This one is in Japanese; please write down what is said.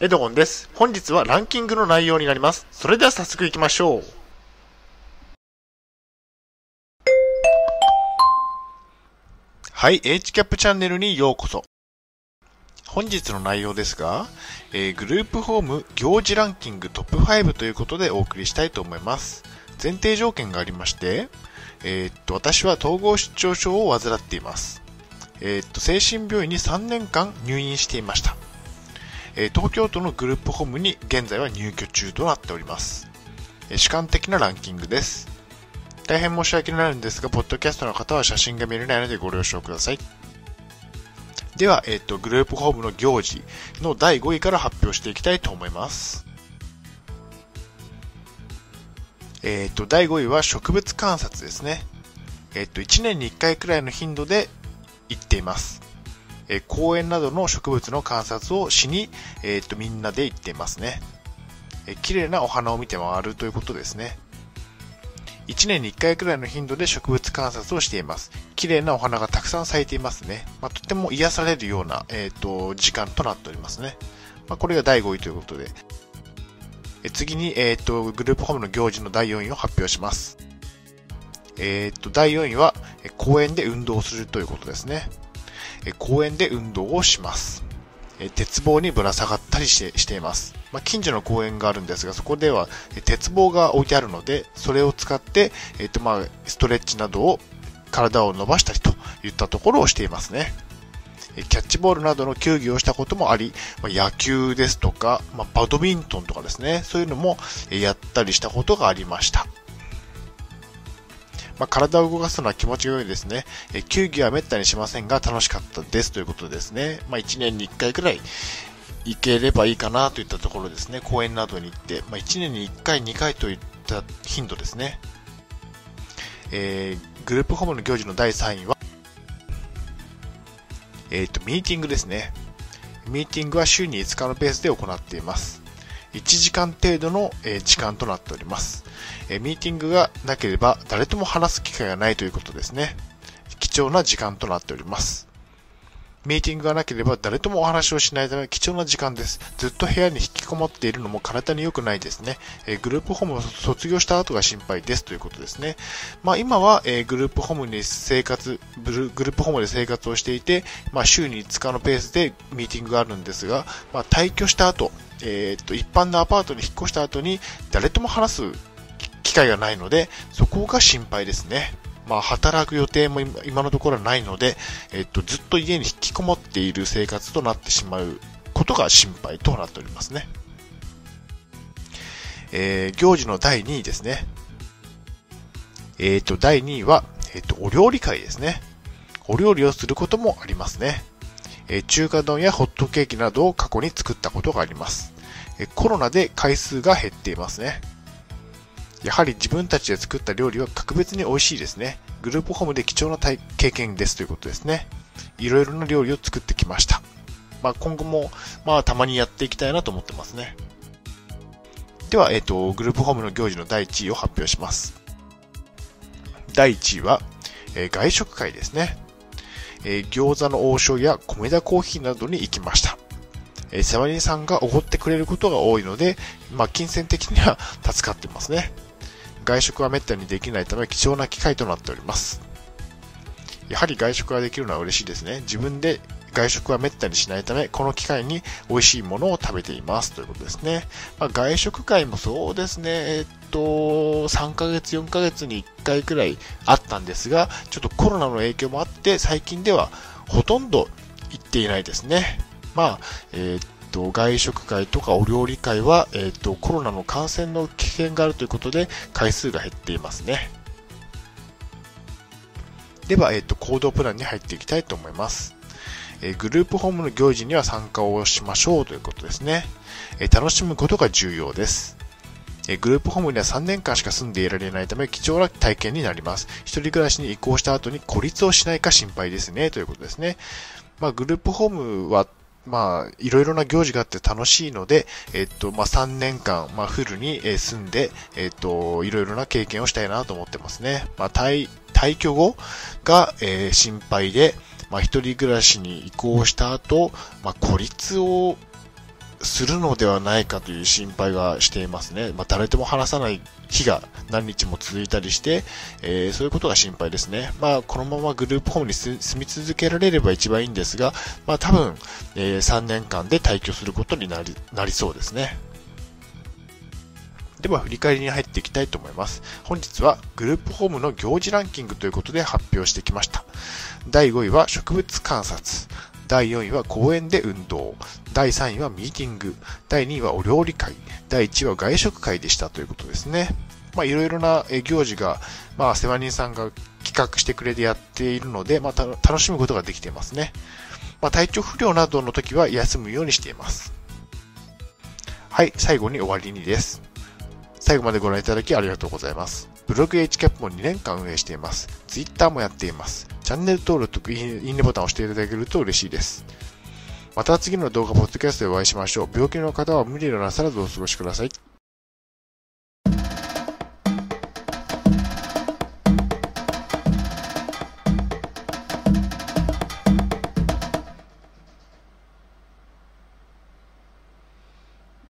エドゴンです。本日はランキングの内容になります。それでは早速行きましょう。はい、HCAP チャンネルにようこそ。本日の内容ですが、えーグループホーム行事ランキングトップ5ということでお送りしたいと思います。前提条件がありまして、えーっと、私は統合失調症を患っています。えーっと、精神病院に3年間入院していました。え東京都のグループホームに現在は入居中となっております。え主観的なランキングです。大変申し訳ないんですが、ポッドキャストの方は写真が見れないのでご了承ください。では、えっ、と、グループホームの行事の第5位から発表していきたいと思います。えっ、と、第5位は植物観察ですね。えっ、と、1年に1回くらいの頻度で行っています。え公園などの植物の観察をしに、えっ、と、みんなで行っていますね。え綺麗なお花を見て回るということですね。1年に1回くらいの頻度で植物観察をしています。綺麗なお花がたくさん咲いていますね。まあ、とても癒されるような、えっ、と、時間となっておりますね。まあ、これが第5位ということで。え次に、えっ、と、グループホームの行事の第4位を発表します。えっ、と、第4位は、公園で運動するということですね。公園で運動をします。鉄棒にぶら下がったりしてしています。まあ、近所の公園があるんですが、そこでは鉄棒が置いてあるので、それを使って、えっとまあ、ストレッチなどを体を伸ばしたりといったところをしていますね。キャッチボールなどの球技をしたこともあり、まあ野球ですとか、まあ、バドミントンとかですね、そういうのもやったりしたことがありました。まあ、体を動かすのは気持ちが良いですね。え球技は滅多にしませんが楽しかったですということですね。まあ、1年に1回くらい行ければいいかなといったところですね。公園などに行って、まあ、1年に1回、2回といった頻度ですね。えーグループホームの行事の第3位は、えっ、と、ミーティングですね。ミーティングは週に5日のペースで行っています。1時間程度の、時間となっております。ミーティングがなければ誰とも話す機会がないということですね。貴重な時間となっております。ミーティングがなければ誰ともお話をしないため貴重な時間です。ずっと部屋に引きこもっているのも体に良くないですね。えーグループホームを卒業した後が心配ですということですね。まあ今は、えーグループホームに生活、グループホームで生活をしていて、まあ週に5日のペースでミーティングがあるんですが、まあ退去した後、えーっと一般のアパートに引っ越した後に誰とも話す機会がないので、そこが心配ですね。まあ、働く予定も今のところないので、えっと、ずっと家に引きこもっている生活となってしまうことが心配となっておりますね。えー行事の第2位ですね。えっ、と、第2位は、えっ、と、お料理会ですね。お料理をすることもありますね。えー中華丼やホットケーキなどを過去に作ったことがあります。えーコロナで回数が減っていますね。やはり自分たちで作った料理は格別に美味しいですね。グループホームで貴重な体経験ですということですね。いろいろな料理を作ってきました。まあ、今後も、まあ、たまにやっていきたいなと思ってますね。では、えっ、と、グループホームの行事の第1位を発表します。第1位は、えー外食会ですね。えー餃子の王将や米田コーヒーなどに行きました。えーセワリンさんがおごってくれることが多いので、まあ、金銭的には助かってますね。外食は滅多にできないため貴重な機会となっております。やはり外食ができるのは嬉しいですね。自分で外食は滅多にしないため、この機会に美味しいものを食べていますということですね。まあ、外食会もそうですね、えっと、3ヶ月、4ヶ月に1回くらいあったんですが、ちょっとコロナの影響もあって、最近ではほとんど行っていないですね。まあ、えーっと、外食会とかお料理会は、えっと、コロナの感染の危険があるということで、回数が減っていますね。では、えっと、行動プランに入っていきたいと思います。えグループホームの行事には参加をしましょうということですね。え楽しむことが重要です。えグループホームには3年間しか住んでいられないため貴重な体験になります。一人暮らしに移行した後に孤立をしないか心配ですね、ということですね。まあ、グループホームは、まあ、いろいろな行事があって楽しいので、えっと、まあ、3年間、まあ、フルに住んで、えっと、いろいろな経験をしたいなと思ってますね。まあ、退、退去後が、えー心配で、まあ、一人暮らしに移行した後、まあ、孤立をするのではないかという心配がしていますね。まあ、誰とも話さない日が何日も続いたりして、えー、そういうことが心配ですね。まあ、このままグループホームに住み続けられれば一番いいんですが、まあ、多分、えー、3年間で退去することになり、なりそうですね。では振り返りに入っていきたいと思います。本日はグループホームの行事ランキングということで発表してきました。第5位は植物観察。第4位は公園で運動。第3位はミーティング。第2位はお料理会。第1位は外食会でしたということですね。まあいろいろな行事が、まあ世話人さんが企画してくれてやっているので、また楽しむことができていますね。まあ体調不良などの時は休むようにしています。はい、最後に終わりにです。最後までご覧いただきありがとうございます。ブログ HCAP も2年間運営しています。Twitter もやっています。チャンネル登録といいねボタンを押していただけると嬉しいです。また次の動画、ポッドキャストでお会いしましょう。病気の方は無理のなさらずお過ごしください。